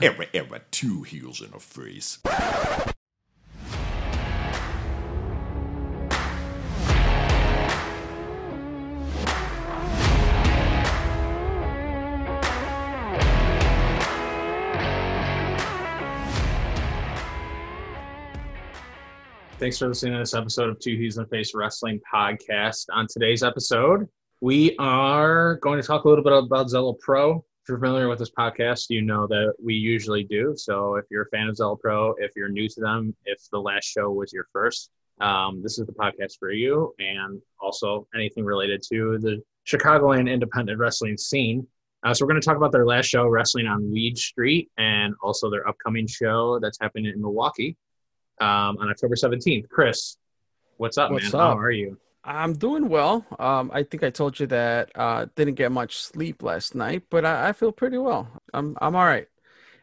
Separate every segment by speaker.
Speaker 1: Error, error, two heels in a face.
Speaker 2: Thanks for listening to this episode of Two He's in a Face Wrestling Podcast. On today's episode, we are going to talk a little bit about Zelo Pro. If you're familiar with this podcast, you know that we usually do. So if you're a fan of Zelo Pro, if you're new to them, if the last show was your first, um, this is the podcast for you. And also anything related to the Chicagoland independent wrestling scene. Uh, so we're going to talk about their last show, Wrestling on Weed Street, and also their upcoming show that's happening in Milwaukee um, on October 17th. Chris, what's up,
Speaker 3: What's
Speaker 2: man?
Speaker 3: up?
Speaker 2: How are you?
Speaker 3: I'm doing well. Um, I think I told you that uh, didn't get much sleep last night, but I, I feel pretty well. I'm I'm all right.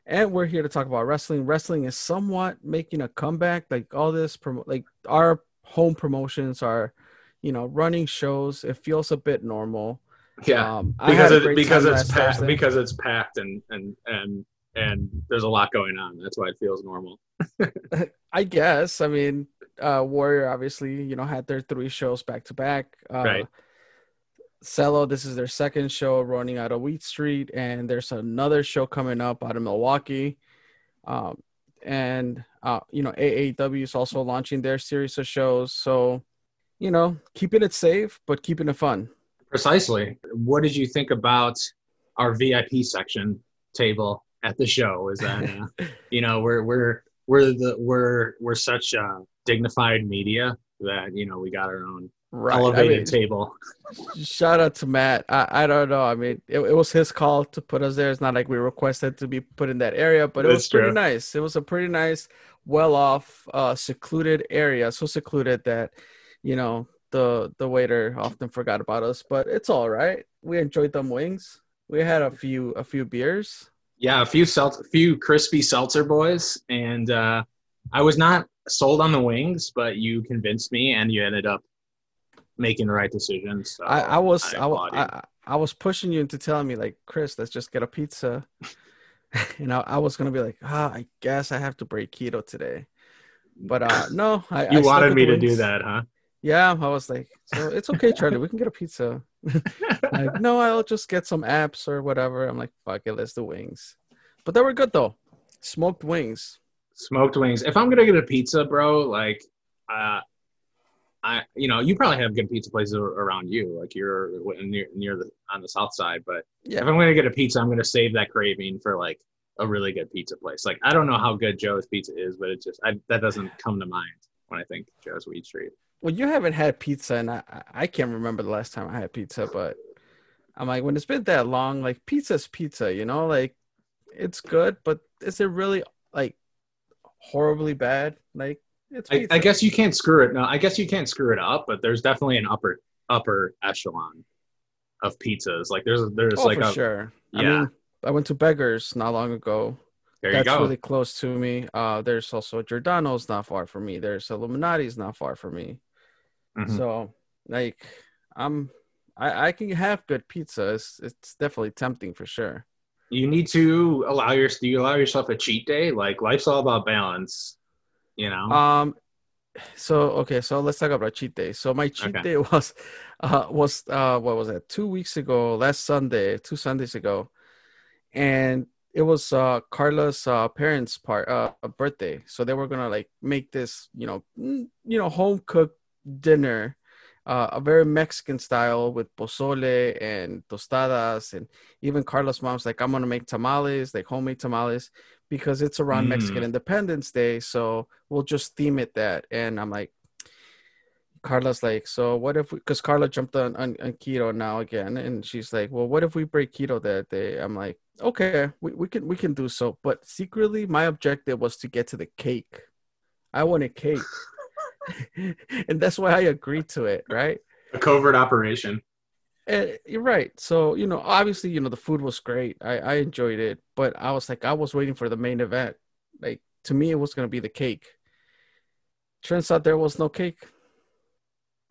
Speaker 3: And we're here to talk about wrestling. Wrestling is somewhat making a comeback. Like all this, promo- like our home promotions are, you know, running shows. It feels a bit normal.
Speaker 2: Yeah,
Speaker 3: Um,
Speaker 2: because it, because it's packed because it's packed and and and and there's a lot going on. That's why it feels normal.
Speaker 3: I guess. I mean, uh, Warrior obviously, you know, had their three shows back to back. Uh,
Speaker 2: Right.
Speaker 3: Zelo, this is their second show running out of Weed Street, and there's another show coming up out of Milwaukee. Um, and uh, you know, AAW is also launching their series of shows. So, you know, keeping it safe, but keeping it fun.
Speaker 2: Precisely. What did you think about our VIP section table at the show? Is that uh, you know we're we're we're the we're we're such uh, dignified media that you know we got our own
Speaker 3: Right. I
Speaker 2: elevated
Speaker 3: mean,
Speaker 2: table.
Speaker 3: shout out to Matt. I, I don't know. I mean, it, it was his call to put us there. It's not like we requested to be put in that area, but it
Speaker 2: That's
Speaker 3: was pretty
Speaker 2: true.
Speaker 3: nice. It was a pretty nice, well off, uh, secluded area. So secluded that, you know, the the waiter often forgot about us. But it's all right. We enjoyed them wings. We had a few a few beers.
Speaker 2: Yeah, a few selt, a few crispy seltzer boys, and uh, I was not sold on the wings, but you convinced me, and you ended up making the right decision. So
Speaker 3: I, I was I. I, I was pushing you into telling me like Chris, let's just get a pizza. and I, I was gonna be like, ah, I guess I have to break keto today. But uh no, I
Speaker 2: you wanted me to do that, huh?
Speaker 3: Yeah, I was like, so it's okay, Charlie, we can get a pizza. like, no, I'll just get some apps or whatever. I'm like, fuck it, let's do wings. But they were good though. Smoked wings.
Speaker 2: Smoked wings. If I'm gonna get a pizza, bro, like, uh, I, you know, you probably have good pizza places around you, like you're near near the on the south side. But
Speaker 3: yeah.
Speaker 2: if I'm gonna get a pizza, I'm gonna save that craving for like a really good pizza place. Like, I don't know how good Joe's Pizza is, but it just I, that doesn't come to mind when I think Joe's Weed Street.
Speaker 3: Well, you haven't had pizza, and I, I- I can't remember the last time I had pizza, but I'm like, when it's been that long, like pizza's pizza, you know, like it's good, but is it really like horribly bad? Like it's
Speaker 2: I. I guess you can't screw it. No, I guess you can't screw it up, but there's definitely an upper upper echelon of pizzas. Like there's there's
Speaker 3: oh,
Speaker 2: like
Speaker 3: for
Speaker 2: a
Speaker 3: sure. I
Speaker 2: yeah.
Speaker 3: mean, I went to Beggars not long ago.
Speaker 2: there you
Speaker 3: That's
Speaker 2: go.
Speaker 3: really close to me. Uh, there's also Giordano's not far from me. There's Lou Malnati's not far from me.
Speaker 2: Mhm.
Speaker 3: So like, I'm I, I can have good pizza. It's it's definitely tempting for sure.
Speaker 2: you need to allow your do you allow yourself a cheat day? Like life's all about balance. You know.
Speaker 3: Um, so okay, so let's talk about cheat day. So my cheat
Speaker 2: Okay.
Speaker 3: day was, uh, was uh, what was it? Two weeks ago, last Sunday, two Sundays ago, and it was uh Carla's uh parents' part uh birthday. So they were gonna like make this, you know, mm, you know, home cooked dinner. Uh, a very Mexican style with pozole and tostadas, and even Carla's mom's like, I'm gonna make tamales, like homemade tamales, because it's around Mexican
Speaker 2: Mm.
Speaker 3: Independence Day. So we'll just theme it that. And I'm like, Carla's like, so what if we, because Carla jumped on, on, on keto now again. And she's like, well, what if we break keto that day? I'm like, okay, we, we can, we can do so. But secretly, my objective was to get to the cake. I wanted cake. and that's why I agreed to it. Right.
Speaker 2: a covert operation.
Speaker 3: And you're right. So, you know, obviously, you know, the food was great. I, I enjoyed it, but I was like, I was waiting for the main event. Like, to me, it was going to be the cake. Turns out there was no cake.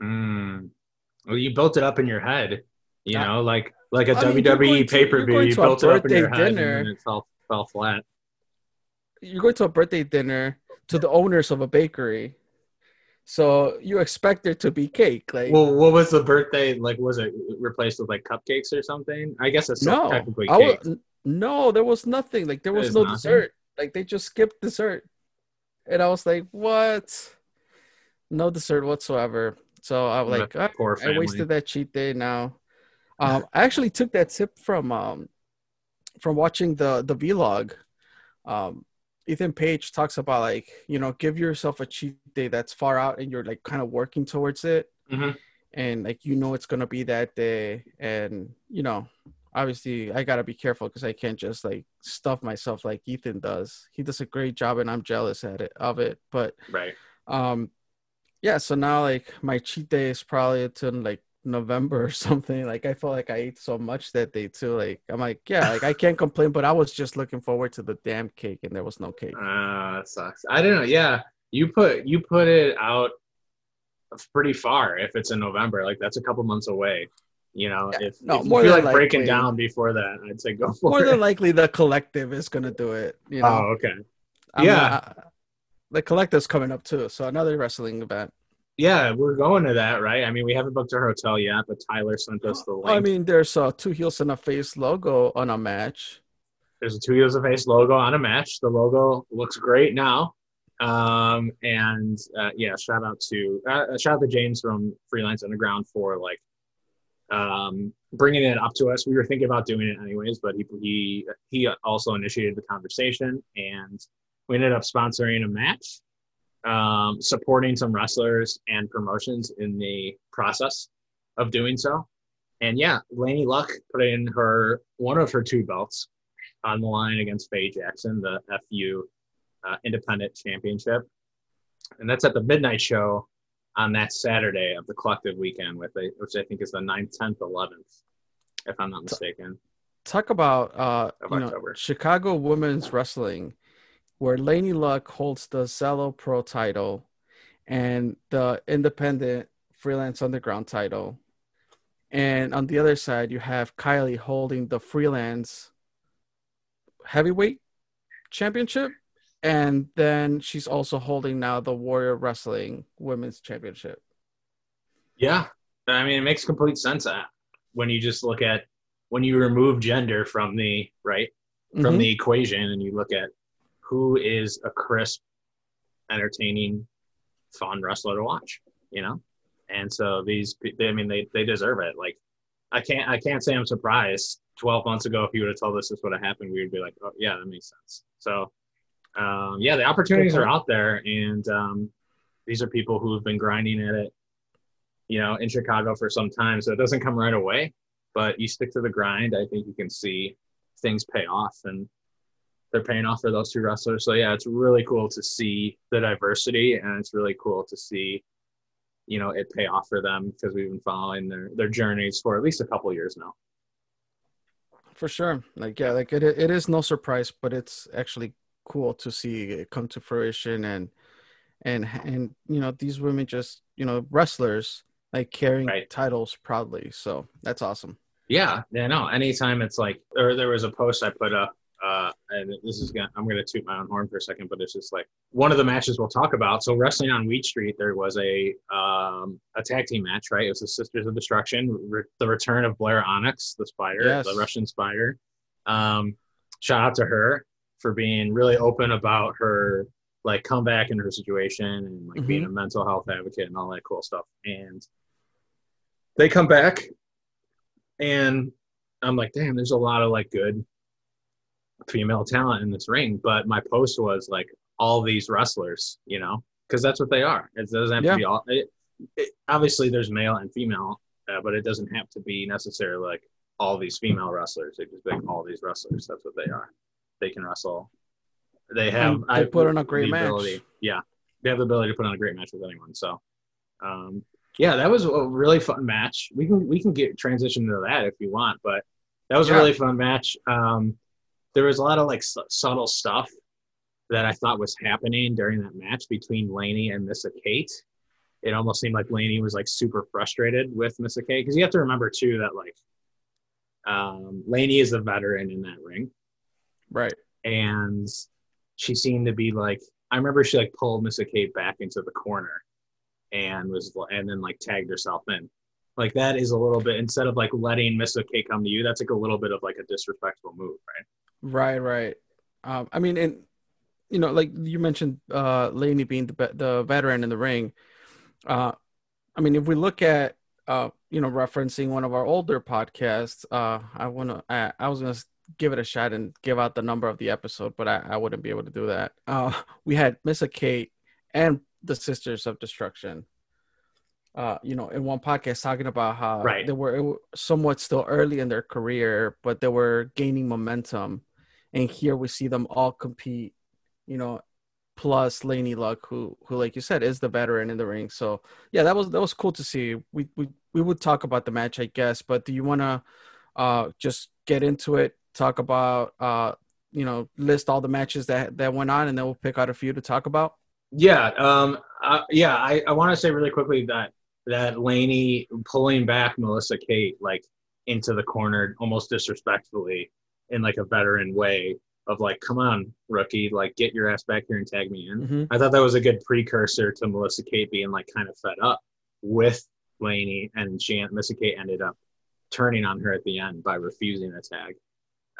Speaker 2: Mm. Well, you built it up in your head. You know, like like a
Speaker 3: I mean, you're going
Speaker 2: WWE pay per view. You built it up in your head
Speaker 3: dinner.
Speaker 2: and it fell fell flat.
Speaker 3: You're going to a birthday dinner to the owners of a bakery, so you expect there to be cake. Like
Speaker 2: Well, what was the birthday like? Was it replaced with like cupcakes or something? I guess it's
Speaker 3: no,
Speaker 2: technically
Speaker 3: I
Speaker 2: cake.
Speaker 3: wa- n- no, there was nothing. Like there was
Speaker 2: There's
Speaker 3: no
Speaker 2: nothing?
Speaker 3: dessert. Like they just skipped dessert, and I was like, what? No dessert whatsoever. So I was like, "Ah,
Speaker 2: Poor
Speaker 3: I wasted that cheat day now. Um, I actually took that tip from um, from watching the the vlog. Um, Ethan Page talks about like you know give yourself a cheat day that's far out and you're like kind of working towards it,
Speaker 2: Mhm.
Speaker 3: and like you know it's gonna be that day, and you know obviously I gotta be careful because I can't just like stuff myself like Ethan does. He does a great job and I'm jealous at it of it, but
Speaker 2: Right.
Speaker 3: um yeah so now like my cheat day is probably until like november or something like i felt like i ate so much that day too like i'm like yeah like i can't complain but i was just looking forward to the damn cake and there was no cake
Speaker 2: Uh, that sucks. I don't know. Yeah, you put you put it out pretty far if it's in November. Like that's a couple months away. You know,
Speaker 3: Yeah,
Speaker 2: if,
Speaker 3: no,
Speaker 2: if you
Speaker 3: more
Speaker 2: feel
Speaker 3: than
Speaker 2: like breaking down before that, I'd say go for
Speaker 3: more
Speaker 2: it.
Speaker 3: than likely the collective is gonna do it you know
Speaker 2: oh, okay.
Speaker 3: I'm
Speaker 2: yeah.
Speaker 3: not- the collective's coming up too so another wrestling event
Speaker 2: Yeah, we're going to that, right? I mean, we haven't booked our hotel yet, but Tyler sent us the link.
Speaker 3: i mean there's a two heels and a face logo on a match
Speaker 2: There's a two heels and a face logo on a match. The logo looks great now. Um, and uh, yeah, shout out to uh, shout out to James from Freelance Underground for like um, bringing it up to us. We were thinking about doing it anyways, but he he he also initiated the conversation, and we ended up sponsoring a match, um, supporting some wrestlers and promotions in the process of doing so. And yeah, Laney Luck put in her one of her two belts on the line against Faye Jackson, the FU uh, Independent Championship, and that's at the midnight show on that Saturday of the collective weekend, with a, which I think is the 9th, 10th, 11th, if I'm not mistaken.
Speaker 3: talk about uh you know, Chicago women's wrestling, where Laney Luck holds the Zelo Pro title and the independent freelance underground title. And on the other side, you have Kylie holding the freelance heavyweight championship. And then she's also holding now the Warrior Wrestling Women's Championship.
Speaker 2: Yeah, I mean, it makes complete sense uh, when you just look at when you remove gender from the right from
Speaker 3: Mhm.
Speaker 2: the equation and you look at who is a crisp, entertaining, fun wrestler to watch, you know? And so these, they, I mean, they, they deserve it. Like, I can't, I can't say I'm surprised. 12 months ago, if you would have told us this would have happened, we would be like, oh, yeah, that makes sense. So, um, yeah, the opportunities are out there. And um, these are people who have been grinding at it, you know, in Chicago for some time. So it doesn't come right away, but you stick to the grind. I think you can see things pay off and they're paying off for those two wrestlers. So yeah, it's really cool to see the diversity and it's really cool to see, you know, it pay off for them because we've been following their, their journeys for at least a couple of years now.
Speaker 3: For sure. Like yeah, like it it is no surprise, but it's actually cool to see it come to fruition and and and you know these women just you know wrestlers like carrying
Speaker 2: Right.
Speaker 3: titles proudly. So that's awesome.
Speaker 2: Yeah, yeah, no. Anytime it's like, or there was a post I put up, uh, and this is gonna, I'm gonna toot my own horn for a second, but it's just like one of the matches we'll talk about. So wrestling on Weed Street, there was a um, a tag team match, right? It was the Sisters of Destruction, re- the return of Blair Onyx, the Spider,
Speaker 3: Yes.
Speaker 2: the Russian Spider. Um, shout out to her for being really open about her like comeback in her situation and like being a mental health advocate and all that cool stuff. And they come back and I'm like, damn, there's a lot of like good female talent in this ring. But my post was like all these wrestlers, you know, because that's what they are. It doesn't have
Speaker 3: Yeah.
Speaker 2: to be all. It, it, obviously, there's male and female, uh, but it doesn't have to be necessarily like all these female wrestlers. It just like all these wrestlers. That's what they are. They can wrestle. They have.
Speaker 3: They put on a great match.
Speaker 2: ability- Yeah, they have the ability to put on a great match with anyone. So, um, yeah, that was a really fun match. We can we can get transition to that if you want, but that was a really fun match. Um, there was a lot of like su- subtle stuff that I thought was happening during that match between Laney and Missa Kate. It almost seemed like Laney was like super frustrated with Missa Kate because you have to remember too that like Um, Laney is a veteran in that ring,
Speaker 3: Right.
Speaker 2: and she seemed to be like I remember she like pulled Missa Kate back into the corner and was and then like tagged herself in. Like that is a little bit instead of like letting Missa Kate come to you, that's like a little bit of like a disrespectful move, right?
Speaker 3: Right, right. Um, I mean, and you know, like you mentioned, uh, Laney being the the veteran in the ring. Uh, I mean, if we look at, uh, you know, referencing one of our older podcasts, uh, I want to, I, I was gonna give it a shot and give out the number of the episode, but I, I wouldn't be able to do that. Uh, we had Missa Kate and the Sisters of Destruction. Uh, you know, in one podcast talking about how
Speaker 2: Right.
Speaker 3: they were somewhat still early in their career, but they were gaining momentum and here we see them all compete you know plus Laney Luck who who like you said is the veteran in the ring so yeah that was that was cool to see we we, we would talk about the match I guess but do you want to uh just get into it talk about uh you know list all the matches that that went on and then we'll pick out a few to talk about
Speaker 2: Yeah, um, yeah. I, I want to say really quickly that that Laney pulling back Melissa Kate like into the corner almost disrespectfully in like a veteran way of like, come on, rookie, like get your ass back here and tag me in.
Speaker 3: Mhm.
Speaker 2: I thought that was a good precursor to Melissa Kate being like kind of fed up with Laney, and she Melissa Kate ended up turning on her at the end by refusing the tag.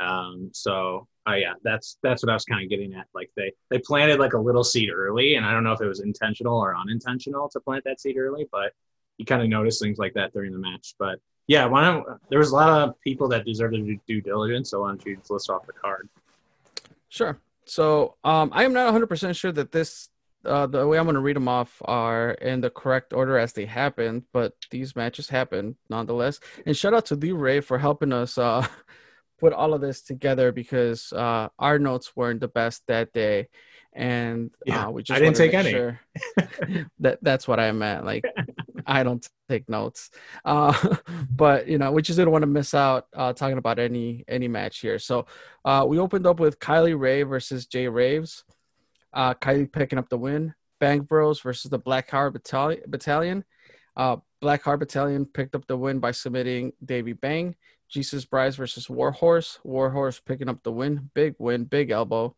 Speaker 2: Um, so oh yeah, that's that's what I was kind of getting at. Like they they planted like a little seed early, and I don't know if it was intentional or unintentional to plant that seed early, but you kind of notice things like that during the match. But yeah, why don't there was a lot of people that deserve to do due diligence, so why don't you just list off the card?
Speaker 3: Sure. So um, I am not 100% sure that this, uh, the way I'm going to read them off are in the correct order as they happened, but these matches happened nonetheless. And shout out to Lee Ray for helping us uh, put all of this together because uh, our notes weren't the best that day. And
Speaker 2: Yeah,
Speaker 3: uh, we just
Speaker 2: I didn't take any.
Speaker 3: Sure that that's what I meant. Like I don't take notes, uh, but you know, we just didn't want to miss out uh, talking about any any match here. So uh, we opened up with Kylie Rae versus Jay Raves. Uh, Kylie picking up the win. Bang Bros versus the Black Heart Battalion. Battalion. Uh, Black Heart Battalion picked up the win by submitting Davey Bang. Jesus Bryce versus Warhorse. Warhorse picking up the win. Big win. Big elbow.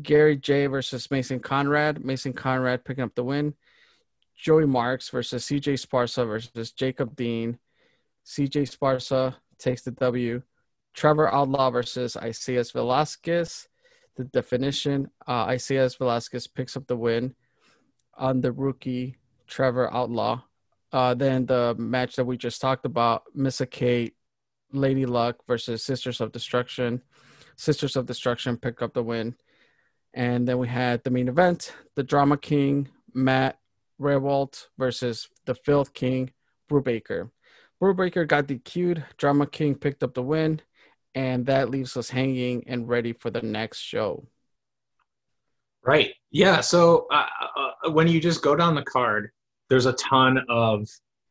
Speaker 3: Gary J versus Mason Conrad. Mason Conrad picking up the win. Joey Marks versus CJ Sparsa versus Jacob Dean. CJ Sparsa takes the W. Trevor Outlaw versus Isaias Velasquez. The definition uh, Isaias Velasquez picks up the win on the rookie Trevor Outlaw. Uh, then the match that we just talked about Missa Kate, Lady Luck versus Sisters of Destruction. Sisters of Destruction pick up the win. And then we had the main event the Drama King, Matt Rehwoldt versus the Filth King, Brubaker. Brubaker got DQ'd. Drama King picked up the win, and that leaves us hanging and ready for the next show.
Speaker 2: Right. Yeah. So uh, uh, when you just go down the card, there's a ton of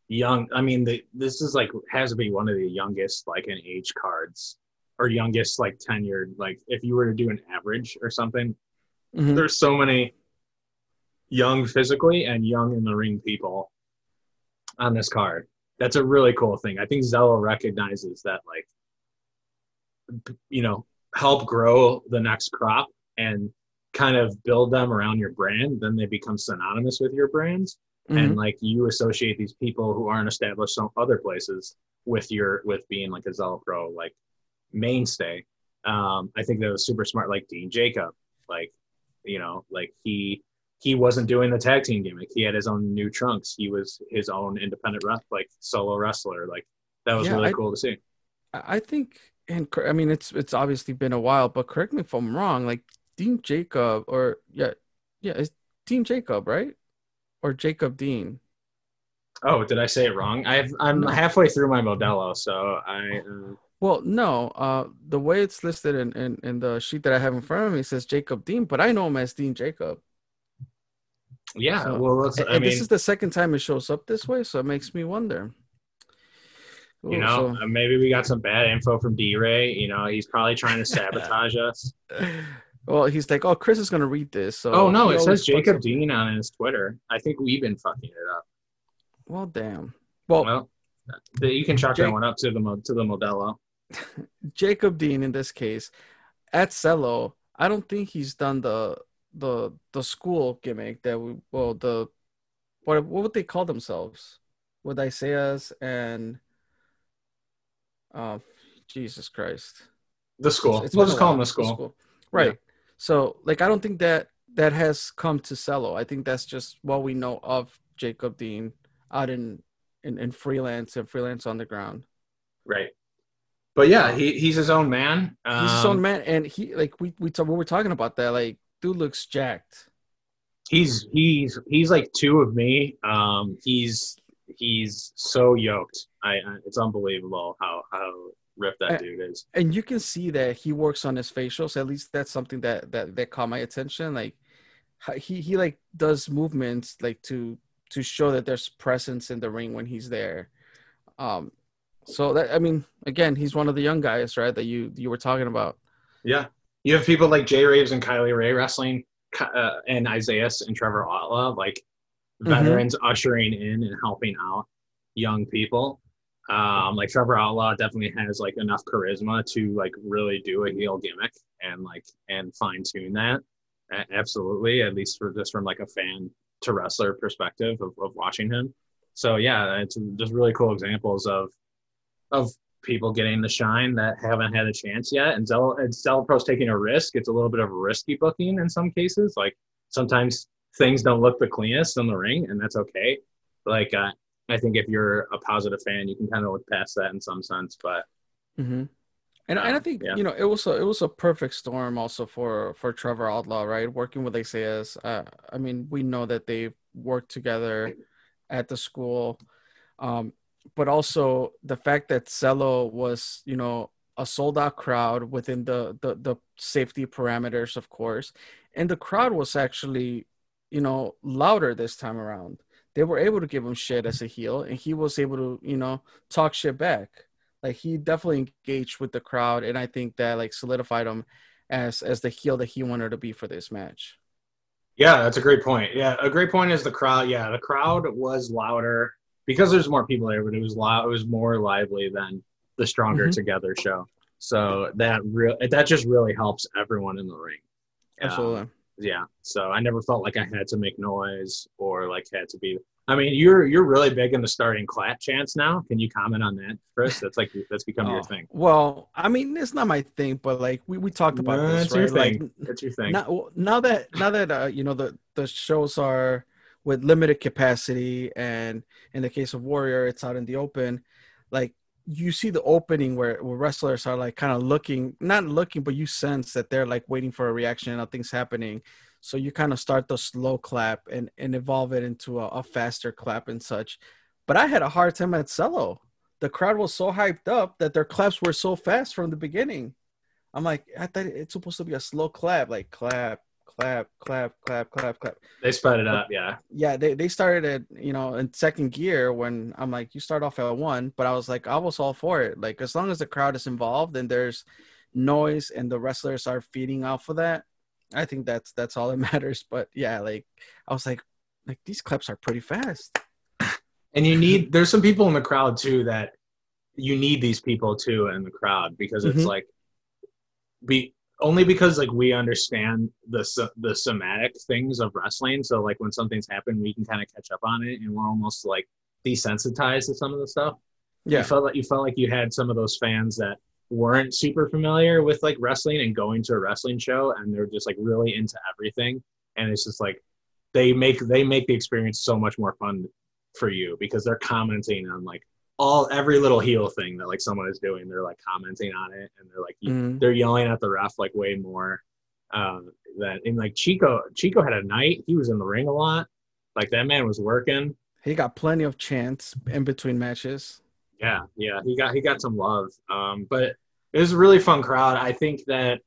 Speaker 2: young. I mean, the, this is like has to be one of the youngest like in age cards or youngest like tenured. Like if you were to do an average or something,
Speaker 3: Mhm.
Speaker 2: there's so many young physically and young in the ring people on this card. That's a really cool thing. I think Zelo recognizes that like you know help grow the next crop and kind of build them around your brand then they become synonymous with your brands and
Speaker 3: Mhm.
Speaker 2: like you associate these people who aren't established some other places with your with being like a Zelo Pro like mainstay. Um, I think that was super smart. Like Dean Jacob, like you know, like he he wasn't doing the tag team gimmick. He had his own new trunks. He was his own independent rep, like solo wrestler. Like that was
Speaker 3: Yeah,
Speaker 2: really
Speaker 3: I-
Speaker 2: cool to see.
Speaker 3: I I think, and I mean, it's it's obviously been a while, but correct me if I'm wrong. Like Dean Jacob, or yeah, yeah, it's Dean Jacob, right? Or Jacob Dean.
Speaker 2: Oh, did I say it wrong? I've, I'm
Speaker 3: No.
Speaker 2: halfway through my Modelo, so I. Uh,
Speaker 3: Well, no, uh, the way it's listed in, in, in the sheet that I have in front of me says Jacob Dean, but I know him as Dean Jacob.
Speaker 2: Yeah,
Speaker 3: So-
Speaker 2: well,
Speaker 3: And,
Speaker 2: I mean,
Speaker 3: this is the second time it shows up this way, so it makes me wonder.
Speaker 2: you know,
Speaker 3: so-
Speaker 2: uh, maybe we got some bad info from D Ray. You know, he's probably trying to sabotage us.
Speaker 3: well, he's like, oh, Chris is gonna read this. So
Speaker 2: oh no, it says Jacob. Dean on his Twitter. I think we've been fucking it up.
Speaker 3: Well, damn. Well,
Speaker 2: Well, the- you can chalk
Speaker 3: Jake-
Speaker 2: that one up to the to the Modelo.
Speaker 3: Jacob Dean in this case at Zelo, I don't think he's done the the the school gimmick that we well the what what would they call themselves with Isaiah's and uh Jesus Christ.
Speaker 2: The school.
Speaker 3: It's- it's
Speaker 2: we'll just call
Speaker 3: while.
Speaker 2: him the school.
Speaker 3: Right.
Speaker 2: Yeah.
Speaker 3: So like I don't think that that has come to Zelo. I think that's just what we know of Jacob Dean out in in, in freelance and Freelance Underground.
Speaker 2: Right. But yeah, he, he's his own man.
Speaker 3: He's his
Speaker 2: Um,
Speaker 3: own man and he like we we talk, we were talking about that like dude looks jacked.
Speaker 2: he's he's he's like two of me. Um, he's he's so yoked. I, I it's unbelievable how how ripped that
Speaker 3: Uh,
Speaker 2: dude is.
Speaker 3: and you can see that he works on his facials at least that's something that that that caught my attention like he he like does movements like to to show that there's presence in the ring when he's there um so that i mean again he's one of the young guys right that you you were talking about
Speaker 2: Yeah, you have people like Jay Raves and Kylie Rae wrestling, uh, and Isaiah and Trevor Outlaw, like
Speaker 3: Mhm.
Speaker 2: veterans ushering in and helping out young people. Um, like Trevor Outlaw definitely has like enough charisma to like really do a heel gimmick and like and fine tune that. A- Absolutely, at least for just from like a fan to wrestler perspective of, of watching him. So yeah, it's just really cool examples of of people getting the shine that haven't had a chance yet. And Zell and Zell Pro's taking a risk. It's a little bit of a risky booking in some cases. Like sometimes things don't look the cleanest in the ring, and that's okay. Like uh, I think if you're a positive fan, you can kind of look past that in some sense. But
Speaker 3: hmm and, and I
Speaker 2: Um,
Speaker 3: think
Speaker 2: yeah.
Speaker 3: you know it was a it was a perfect storm also for for Trevor Outlaw, right? Working with Isaiah's. Uh, I mean, we know that they've worked together at the school, um, but also the fact that Zelo was you know a sold out crowd within the, the the safety parameters, of course, and the crowd was actually you know louder this time around. They were able to give him shit as a heel, and he was able to you know talk shit back like he definitely engaged with the crowd and i think that like solidified him as as the heel that he wanted to be for this match
Speaker 2: yeah, that's a great point. Yeah, a great point is the crowd. Yeah, the crowd was louder because there's more people there, but it was loud. It was more lively than the Stronger
Speaker 3: Mhm.
Speaker 2: Together show. So that real that just really helps everyone in the ring. Um,
Speaker 3: absolutely
Speaker 2: yeah so i never felt like i had to make noise or like had to be i mean you're you're really big in the starting clap chants now can you comment on that chris that's like that's become your
Speaker 3: Oh,
Speaker 2: thing
Speaker 3: well i mean it's not my thing but like we, we talked about
Speaker 2: Nah,
Speaker 3: this
Speaker 2: your
Speaker 3: right
Speaker 2: thing.
Speaker 3: like
Speaker 2: that's your thing
Speaker 3: now, now that now that uh, you know the the shows are with limited capacity and in the case of warrior it's out in the open. Like you see the opening where, where wrestlers are like kind of looking not looking but you sense that they're like waiting for a reaction and nothing's happening. So you kind of start the slow clap and and evolve it into a, a faster clap and such. But i had a hard time at Zelo the crowd was so hyped up that their claps were so fast from the beginning. I'm like i thought it's supposed to be a slow clap like clap clap clap clap clap clap.
Speaker 2: They sped it up yeah.
Speaker 3: yeah they, they started at you know in second gear when i'm like you start off at one but i was like i was all for it. Like as long as the crowd is involved and there's noise and the wrestlers are feeding off of that i think that's that's all that matters. But yeah like i was like like these clips are pretty fast.
Speaker 2: And you need there's some people in the crowd too that you need these people too in the crowd because it's
Speaker 3: Mhm.
Speaker 2: like be only because like we understand the the somatic things of wrestling. So like when something's happened we can kind of catch up on it and we're almost like desensitized to some of the stuff.
Speaker 3: Yeah.
Speaker 2: you felt like you felt like you had some of those fans that weren't super familiar with like wrestling and going to a wrestling show and they're just like really into everything. And it's just like they make they make the experience so much more fun for you because they're commenting on like all every little heel thing that like someone is doing they're like commenting on it and they're like
Speaker 3: Mhm.
Speaker 2: they're yelling at the ref like way more um than in like chico chico had a night he was in the ring a lot like that man was working
Speaker 3: he got plenty of chance in between matches
Speaker 2: yeah, yeah, he got he got some love. Um, but it was a really fun crowd. I think that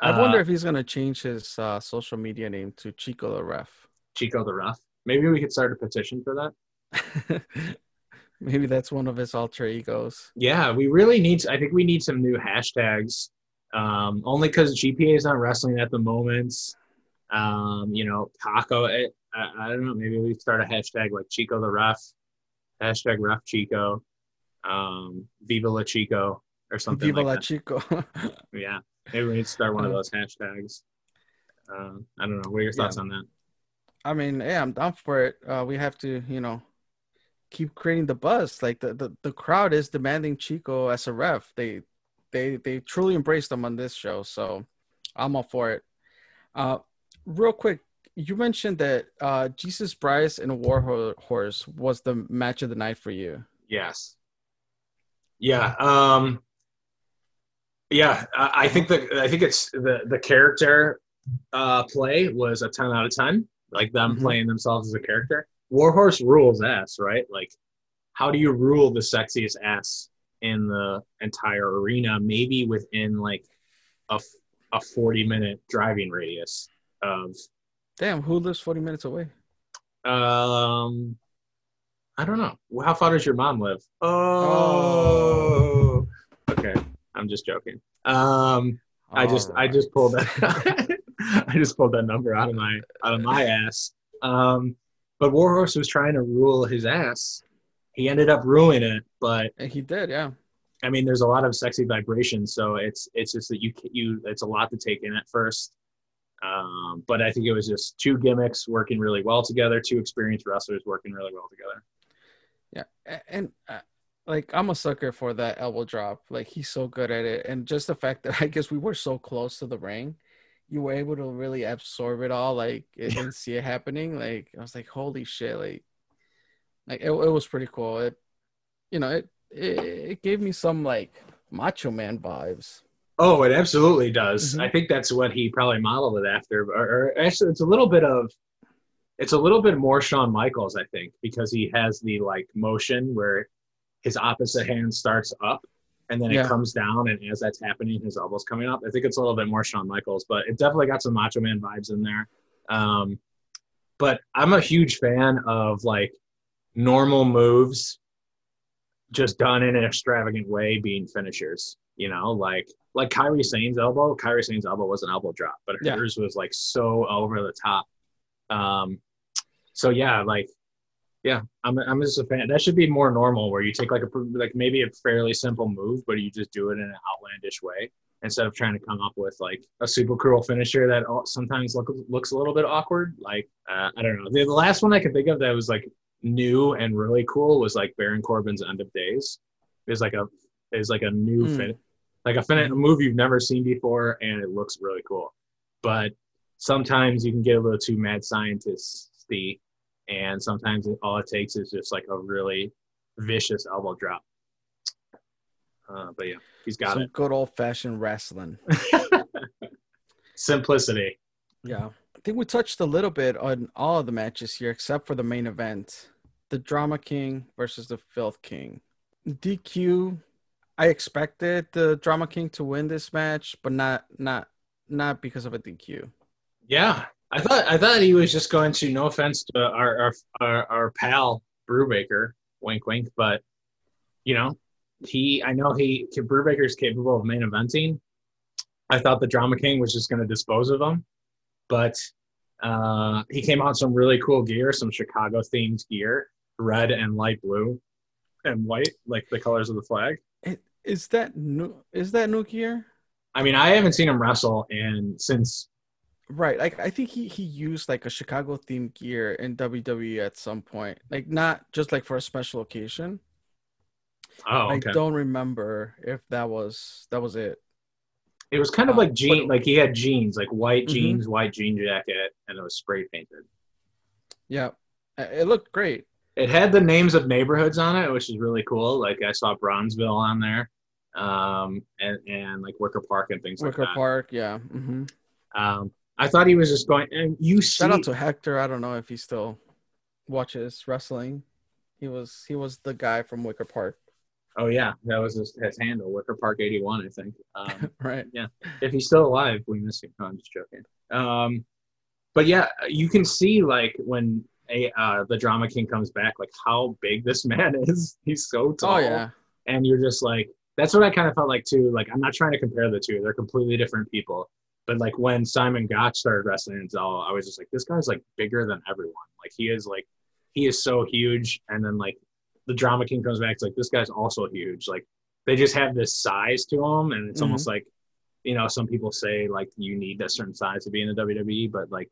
Speaker 3: i
Speaker 2: uh,
Speaker 3: wonder if he's gonna change his uh, social media name to chico the ref
Speaker 2: Chico the Ref. Maybe we could start a petition for that.
Speaker 3: maybe that's one of his alter egos
Speaker 2: Yeah, we really need. To, I think we need some new hashtags. Um, only because GPA is not wrestling at the moment. Um, you know, Paco. It, I, I don't know. Maybe we start a hashtag like Chico the Ref. Hashtag Ref Chico. Um, Viva La Chico. or something
Speaker 3: Viva
Speaker 2: like
Speaker 3: la
Speaker 2: that.
Speaker 3: Chico.
Speaker 2: Yeah, maybe we need to start one of
Speaker 3: Uh,
Speaker 2: those hashtags. Um, I don't know. What are your
Speaker 3: Yeah.
Speaker 2: thoughts on that?
Speaker 3: I mean, yeah, I'm down for it. Uh, we have to, you know, keep creating the buzz. Like the, the, the crowd is demanding Chico as a ref. They they they truly embraced him on this show. So I'm all for it. Uh, real quick, you mentioned that uh, Jesus Bryce and Warhorse was the match of the night for you.
Speaker 2: Yes. Yeah. Um, yeah. I, I think that I think it's the the character uh, play was a ten out of ten. Like them
Speaker 3: Mhm.
Speaker 2: playing themselves as a character. Warhorse rules ass, right? Like, how do you rule the sexiest ass in the entire arena? Maybe within like a a forty minute driving radius of
Speaker 3: Damn, who lives 40 minutes away?
Speaker 2: um. I don't know. How far does your mom live? Oh. Okay. I'm just joking. Um, I just I just pulled that I just pulled that number out of my out of my ass. Um, but Warhorse was trying to rule his ass. He ended up ruining it, but
Speaker 3: he did, yeah.
Speaker 2: I mean, there's a lot of sexy vibrations, so it's it's just that you you it's a lot to take in at first. Um, but I think it was just two gimmicks working really well together, two experienced wrestlers working really well together.
Speaker 3: Yeah, and uh, like I'm a sucker for that elbow drop. Like he's so good at it, and just the fact that I guess we were so close to the ring, you were able to really absorb it all, like didn't see it happening. Like I was like, holy shit! Like, like it, it was pretty cool. It, you know, it, it it gave me some like Macho Man vibes.
Speaker 2: Oh, it absolutely does.
Speaker 3: Mhm.
Speaker 2: I think that's what he probably modeled it after. Or, or actually, it's a little bit of, it's a little bit more Shawn Michaels, I think, because he has the like motion where his opposite hand starts up and then
Speaker 3: Yeah.
Speaker 2: it comes down, and as that's happening, his elbow's coming up. I think it's a little bit more Shawn Michaels, but it definitely got some Macho Man vibes in there. Um, but I'm a huge fan of like normal moves just done in an extravagant way being finishers. You know, like like Kairi Sane's elbow. Kairi Sane's elbow was an elbow drop, but
Speaker 3: Yeah.
Speaker 2: hers was like so over the top. Um, so yeah, like yeah, I'm I'm just a fan. That should be more normal, where you take like a like maybe a fairly simple move, but you just do it in an outlandish way instead of trying to come up with like a super cruel finisher that sometimes look, looks a little bit awkward. Like uh, I don't know. The, the last one I can think of that was like new and really cool was like Baron Corbin's End of Days. Is like a is like a new
Speaker 3: Hmm.
Speaker 2: fin- like a, fin- a move you've never seen before, and it looks really cool. But sometimes you can get a little too mad scientisty, and sometimes it, all it takes is just like a really vicious elbow drop. Uh, but yeah, he's got
Speaker 3: Some good old fashioned wrestling.
Speaker 2: Simplicity.
Speaker 3: Yeah. I think we touched a little bit on all of the matches here except for the main event. The Drama King versus the Filth King. DQ I expected the Drama King to win this match, but not not not because of a DQ.
Speaker 2: Yeah, I thought I thought he was just going to. No offense to our our our, our pal Brubaker, wink wink, but you know he. I know he Brubaker is capable of main eventing. I thought the Drama King was just going to dispose of him, but uh, he came out some really cool gear, some Chicago themed gear, red and light blue, and white, like the colors of the flag.
Speaker 3: Is that new is that new gear?
Speaker 2: I mean, I haven't seen him wrestle, and since
Speaker 3: Right. Like I think he he used like a Chicago themed gear in WWE at some point. Like not just like for a special occasion.
Speaker 2: oh, okay.
Speaker 3: I don't remember if that was that was it.
Speaker 2: It was kind of
Speaker 3: Uh,
Speaker 2: like jean, like he had jeans, like white
Speaker 3: Mhm.
Speaker 2: jeans, white jean jacket, and it was spray painted.
Speaker 3: Yeah. It looked great.
Speaker 2: It had the names of neighborhoods on it, which is really cool. Like I saw Bronzeville on there, um, and and like Wicker Park and things
Speaker 3: Wicker
Speaker 2: like that.
Speaker 3: Wicker Park, yeah. hmm
Speaker 2: Um, I thought he was just going. And you see,
Speaker 3: Shout out to Hector. I don't know if he still watches wrestling. He was he was the guy from Wicker Park,
Speaker 2: oh yeah, that was his, his handle, Wicker Park eighty one, I think. Um,
Speaker 3: right? Yeah.
Speaker 2: If he's still alive, we miss him. No, I'm just joking. Um, but yeah, you can see like when a uh, the drama king comes back, like how big this man is. He's so tall.
Speaker 3: Oh yeah,
Speaker 2: and you're just like, that's what I kind of felt like too. Like I'm not trying to compare the two; they're completely different people. But like when Simon Gotch started wrestling in Zell, I was just like, this guy's like bigger than everyone. Like he is like, he is so huge. And then like the drama king comes back, it's like this guy's also huge. Like they just have this size to them, and it's
Speaker 3: Mhm.
Speaker 2: almost like you know some people say like you need a certain size to be in the WWE, but like.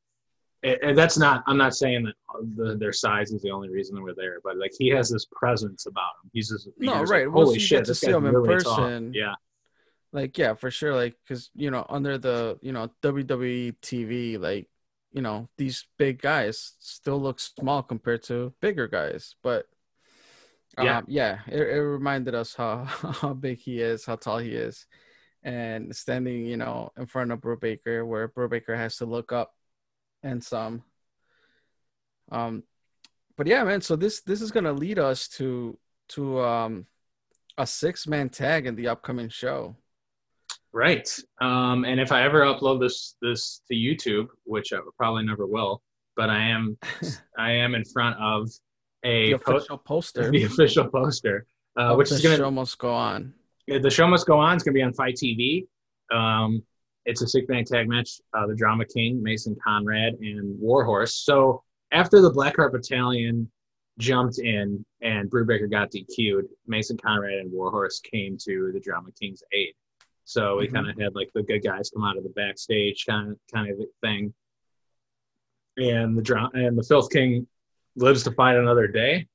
Speaker 2: and that's not. I'm not saying that the, their size is the only reason we're there, but like he has this presence about him. He's just
Speaker 3: No,
Speaker 2: you're
Speaker 3: right.
Speaker 2: Like, Holy shit!
Speaker 3: get to
Speaker 2: this
Speaker 3: see
Speaker 2: guy's
Speaker 3: him in
Speaker 2: really tall."
Speaker 3: person,
Speaker 2: Yeah,
Speaker 3: like yeah for sure like because you know under the you know wwe tv like you know these big guys still look small compared to bigger guys but
Speaker 2: Yeah.
Speaker 3: um, yeah it, it reminded us how how big he is how tall he is and standing you know in front of Brubaker where Brubaker has to look up and some um but yeah man so this this is gonna lead us to to um a six man tag in the upcoming show
Speaker 2: Right. Um, and if I ever upload this this to YouTube, which I probably never will, but I am I am in front of a
Speaker 3: the
Speaker 2: po-
Speaker 3: official poster
Speaker 2: the official poster, uh,
Speaker 3: of
Speaker 2: which
Speaker 3: the
Speaker 2: is gonna
Speaker 3: almost go on.
Speaker 2: the show must go on. It's gonna be on FITE TV. Um, it's a six man tag match. Uh, the Drama King, Mason Conrad, and Warhorse. So after the Blackheart Battalion jumped in and Brubaker got DQ'd, Mason Conrad and Warhorse came to the Drama King's aid. So we
Speaker 3: Mhm.
Speaker 2: kind of had like the good guys come out of the backstage kind of kind of thing. And the dra- and the Filth King lives to fight another day.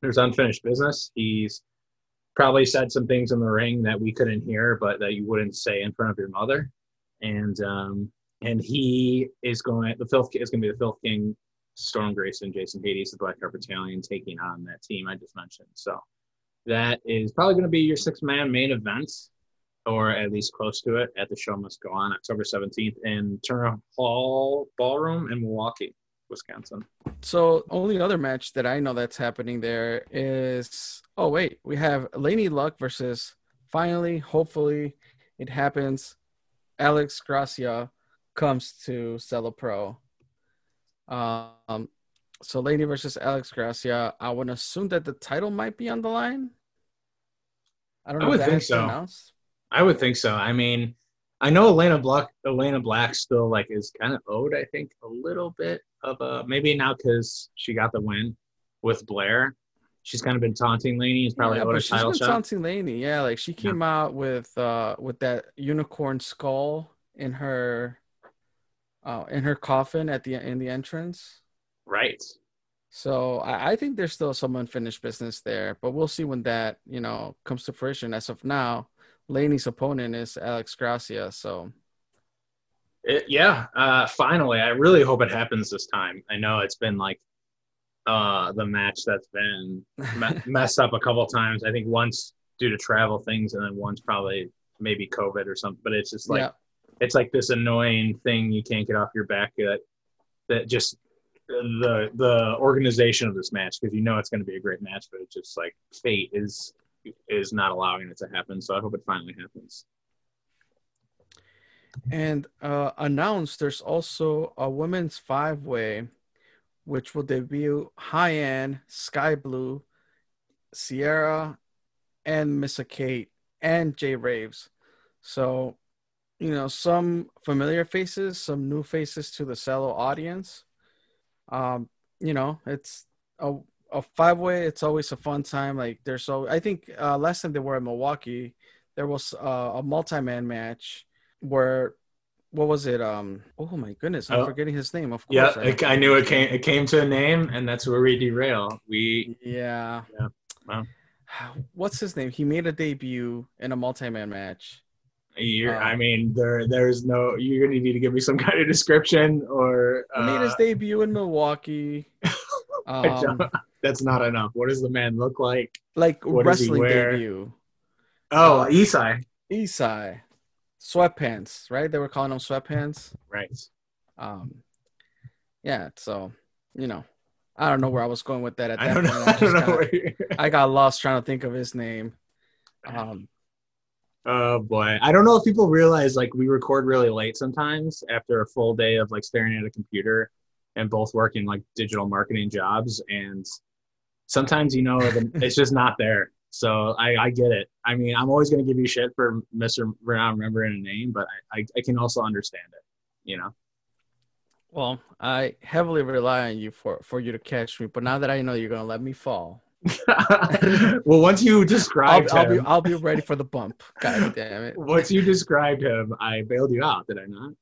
Speaker 2: There's unfinished business. He's probably said some things in the ring that we couldn't hear, but that you wouldn't say in front of your mother. And um, and he is going. The Filth is going to be the Filth King, Storm Grayson, Jason Hades, the Black Heart Battalion, taking on that team I just mentioned. So that is probably going to be your six man main event, or at least close to it. At the show must go on October seventeenth in Turner Hall Ballroom in Milwaukee, Wisconsin.
Speaker 3: So only other match that I know that's happening there is oh wait, we have Laney Luck versus finally, hopefully it happens. Alex Gracia comes to Zelo Pro. Um so Laney versus Alex Gracia. I would assume that the title might be on the line. I don't
Speaker 2: I
Speaker 3: know
Speaker 2: would
Speaker 3: if that
Speaker 2: think so.
Speaker 3: announced.
Speaker 2: I would think so. I mean, I know Elena Black. Elena Black still like is kind of owed. I think a little bit of a maybe now because she got the win with Blair. She's kind of been taunting Laney. He's probably
Speaker 3: yeah,
Speaker 2: owed a
Speaker 3: she's
Speaker 2: title
Speaker 3: been
Speaker 2: shot.
Speaker 3: taunting Laney. Yeah, like she came out with uh with that unicorn skull in her uh in her coffin at the in the entrance.
Speaker 2: right.
Speaker 3: So I, I think there's still some unfinished business there, but we'll see when that you know comes to fruition. As of now, Laney's opponent is Alex Gracia. So
Speaker 2: It, yeah. Uh, finally, I really hope it happens this time. I know it's been like uh, the match that's been me- messed up a couple times. I think once due to travel things, and then once probably maybe COVID or something. But it's just like
Speaker 3: yeah,
Speaker 2: it's like this annoying thing you can't get off your back that that just the the organization of this match because you know it's going to be a great match but it's just like fate is is not allowing it to happen so i hope it finally happens
Speaker 3: and uh announced there's also a women's five way, which will debut High Sky Blue, Sierra, and Missa Kate and Jay Raves. So, you know, some familiar faces, some new faces to the Zelo audience. Um, you know, it's a a five way. It's always a fun time. Like there's so I think uh, last time they were in Milwaukee, there was uh, a multi man match where what was it? Um, oh my goodness, I'm
Speaker 2: Oh.
Speaker 3: forgetting his name. Of
Speaker 2: yeah
Speaker 3: course,
Speaker 2: I, I knew it came it came to a name and that's where we derail we
Speaker 3: Yeah.
Speaker 2: Yeah. Wow.
Speaker 3: What's his name? He made a debut in a multi-man match.
Speaker 2: you're,
Speaker 3: Uh,
Speaker 2: i mean there there's no you're gonna need to give me some kind of description or
Speaker 3: He made his
Speaker 2: uh,
Speaker 3: debut in Milwaukee. Um,
Speaker 2: that's not enough what does the man look like
Speaker 3: like
Speaker 2: What
Speaker 3: wrestling debut.
Speaker 2: oh
Speaker 3: Uh,
Speaker 2: isai
Speaker 3: Isai. Sweatpants, right? They were calling them sweatpants.
Speaker 2: right
Speaker 3: Um, yeah, so you know, I don't know where I was going with that at
Speaker 2: i don't
Speaker 3: point.
Speaker 2: know
Speaker 3: I,
Speaker 2: i don't know
Speaker 3: got,
Speaker 2: where
Speaker 3: I got lost trying to think of his name. Um,
Speaker 2: Oh boy. I don't know if people realize like we record really late sometimes after a full day of like staring at a computer and both working like digital marketing jobs and sometimes you know it's just not there. So I, I get it. I mean, I'm always going to give you shit for Mr. for not remembering a name, but I, I, I can also understand it, you know?
Speaker 3: well, I heavily rely on you for for you to catch me, but now that I know you're gonna let me fall,
Speaker 2: well, once you
Speaker 3: I'll,
Speaker 2: described
Speaker 3: I'll be
Speaker 2: him,
Speaker 3: I'll be ready for the bump. God damn it.
Speaker 2: once you described him, I bailed you out. Did I not?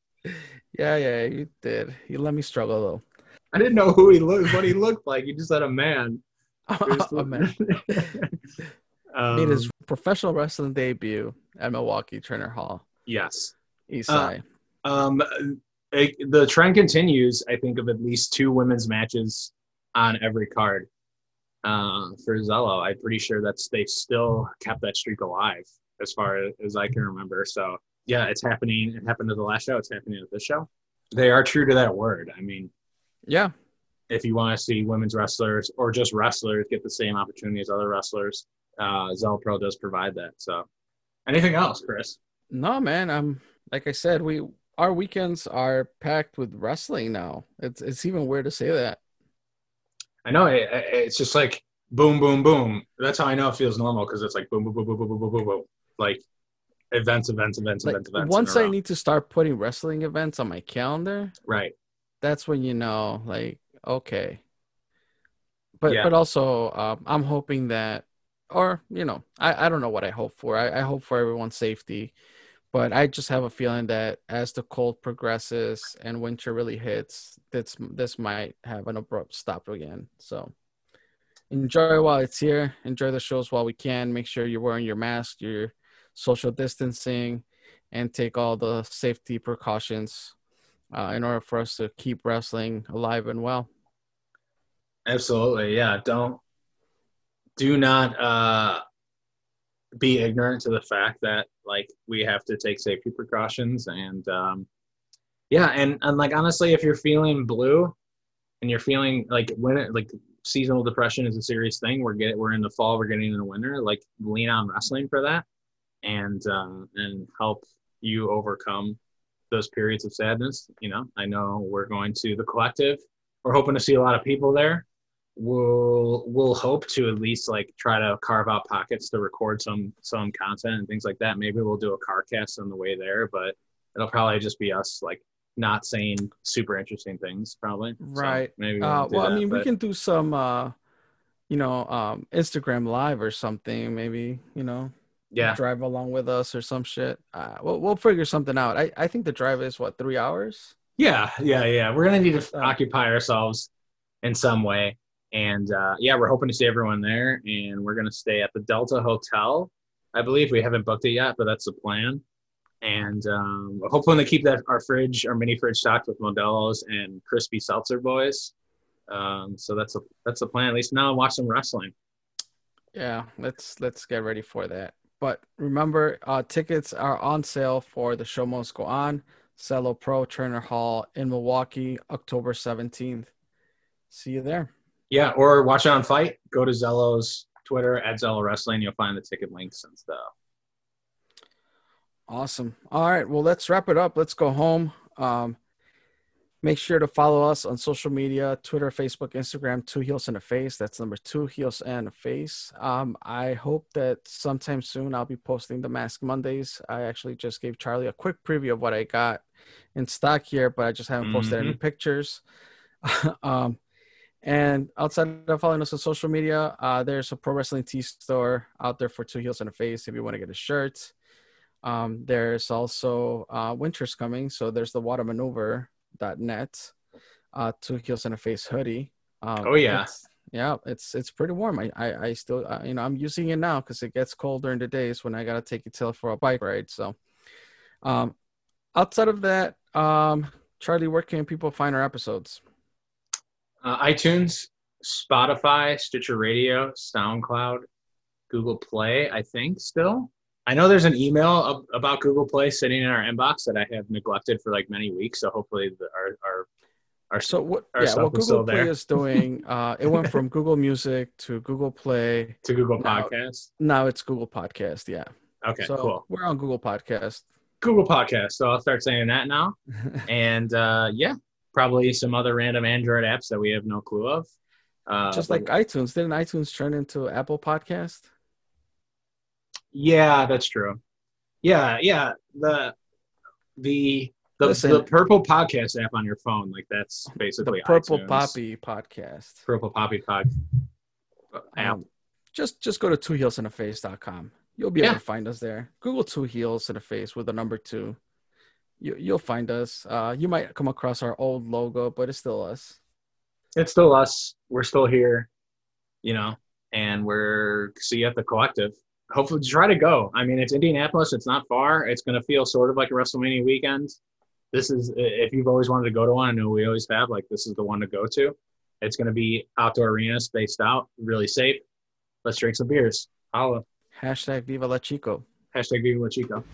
Speaker 3: Yeah, yeah, you did. You let me struggle though.
Speaker 2: I didn't know who he looked, what he looked like. You just said a man.
Speaker 3: Oh, man.
Speaker 2: um,
Speaker 3: Made his professional wrestling debut at Milwaukee Turner Hall,
Speaker 2: yes.
Speaker 3: East
Speaker 2: Uh. Um, it, the trend continues. I think of at least two women's matches on every card uh, for Zelo. I'm pretty sure that's they still kept that streak alive as far as I can remember. So yeah, it's happening. It happened at the last show. It's happening at this show. They are true to that word. I mean,
Speaker 3: yeah,
Speaker 2: if you want to see women's wrestlers or just wrestlers get the same opportunity as other wrestlers, uh, Zelo Pro does provide that. So, anything else, Chris?
Speaker 3: no, man. I'm like I said, we our weekends are packed with wrestling now. It's it's even weird to say that.
Speaker 2: I know it, it- it's just like boom, boom, boom. That's how I know it feels normal because it's like boom, boom, boom, boom, boom, boom, boom, boom, boom. Like events, events, events,
Speaker 3: Like
Speaker 2: events, events.
Speaker 3: once I need to start putting wrestling events on my calendar,
Speaker 2: right,
Speaker 3: that's when you know, like, okay. But
Speaker 2: Yeah.
Speaker 3: but also, um, I'm hoping that, or you know, I I don't know what I hope for. I, I hope for everyone's safety, but I just have a feeling that as the cold progresses and winter really hits, this this might have an abrupt stop again. So enjoy while it's here. Enjoy the shows while we can. Make sure you're wearing your mask, your social distancing, and take all the safety precautions uh, in order for us to keep wrestling alive and well.
Speaker 2: Absolutely, yeah. Don't do not uh, be ignorant to the fact that like we have to take safety precautions and um, yeah, and and like honestly, if you're feeling blue and you're feeling like when it like seasonal depression is a serious thing. We're get we're in the fall, we're getting into winter. Like lean on wrestling for that, and uh, and help you overcome those periods of sadness. You know, I know we're going to the collective. We're hoping to see a lot of people there. We'll we'll hope to at least like try to carve out pockets to record some some content and things like that. Maybe we'll do a car cast on the way there, but it'll probably just be us like not saying super interesting things probably. So
Speaker 3: Right.
Speaker 2: maybe
Speaker 3: Uh,
Speaker 2: we'll do
Speaker 3: well, I
Speaker 2: that,
Speaker 3: mean, we can do some, uh, you know, um, Instagram live or something. Maybe you know,
Speaker 2: yeah.
Speaker 3: drive along with us or some shit. Uh, we'll we'll figure something out. I I think the drive is what three hours.
Speaker 2: Yeah, yeah, yeah. We're gonna need to
Speaker 3: Uh,
Speaker 2: occupy ourselves in some way, and uh, yeah, we're hoping to see everyone there, and we're gonna stay at the Delta Hotel. I believe we haven't booked it yet, but that's the plan. And um, hoping to keep that our fridge, our mini fridge, stocked with Modelo's and crispy seltzer boys. Um, so that's a that's the plan. At least now, watch some wrestling.
Speaker 3: Yeah, let's let's get ready for that. But remember, uh, tickets are on sale for the show must go on. Zelo Pro Turner Hall in Milwaukee, October seventeenth. See you there.
Speaker 2: Yeah, or watch it on FITE. Go to Zelo's Twitter at Zelo Wrestling. You'll find the ticket links and stuff.
Speaker 3: Awesome. All right. Well, let's wrap it up. Let's go home. Um, make sure to follow us on social media Twitter, Facebook, Instagram, Two Heels and a Face. That's number two Heels and a Face. Um, I hope that sometime soon I'll be posting the Mask Mondays. I actually just gave Charlie a quick preview of what I got in stock here, but I just haven't posted any pictures. um, and outside of following us on social media, uh, there's a pro wrestling tee store out there for Two Heels and a Face if you want to get a shirt. Um, there's also uh, winter's coming, so there's the watermaneuver.net, uh, two heels and a face hoodie. Um,
Speaker 2: Oh, yeah.
Speaker 3: it's- yeah, it's it's pretty warm. I I, I still uh, you know I'm using it now because it gets cold during the days when I gotta take it for a bike ride. So, um, outside of that, um, Charlie, where can people find our episodes?
Speaker 2: Uh, iTunes, Spotify, Stitcher Radio, SoundCloud, Google Play. I think still. I know there's an email ab- about Google Play sitting in our inbox that I have neglected for like many weeks. So hopefully, the, our our our
Speaker 3: So what?
Speaker 2: Our
Speaker 3: yeah, what Google Play
Speaker 2: there.
Speaker 3: is doing, uh, it went from Google Music to Google Play.
Speaker 2: to Google
Speaker 3: Now-
Speaker 2: Podcast.
Speaker 3: Now it's Google Podcast. Yeah.
Speaker 2: Okay,
Speaker 3: so
Speaker 2: cool.
Speaker 3: we're on Google Podcast.
Speaker 2: Google Podcast. So I'll start saying that now. and uh, yeah, probably some other random Android apps that we have no clue of. Uh,
Speaker 3: Just
Speaker 2: but-
Speaker 3: like iTunes, didn't iTunes turn into Apple Podcast?
Speaker 2: Yeah, that's true. Yeah, yeah. The the the,
Speaker 3: Listen.
Speaker 2: the purple podcast app on your phone, like that's
Speaker 3: The
Speaker 2: basically
Speaker 3: Purple
Speaker 2: iTunes.
Speaker 3: Poppy Podcast.
Speaker 2: Purple Poppy Pod. app.
Speaker 3: Um, just just go to twoheelsintheface.com. You'll be
Speaker 2: Yeah.
Speaker 3: able to find us there. Google two heels in the face with the number two. You you'll find us. Uh, you might come across our old logo, but it's still us.
Speaker 2: it's still us. We're still here, you know, and we're see you at the collective. Hopefully, try to go. I mean, it's Indianapolis. It's not far. It's going to feel sort of like a WrestleMania weekend. This is if you've always wanted to go to one. I know we always have. Like this is the one to go to. It's going to be outdoor arena, spaced out, really safe. Let's drink some beers. Holla.
Speaker 3: Hashtag Viva La Chico.
Speaker 2: Hashtag Viva La Chico.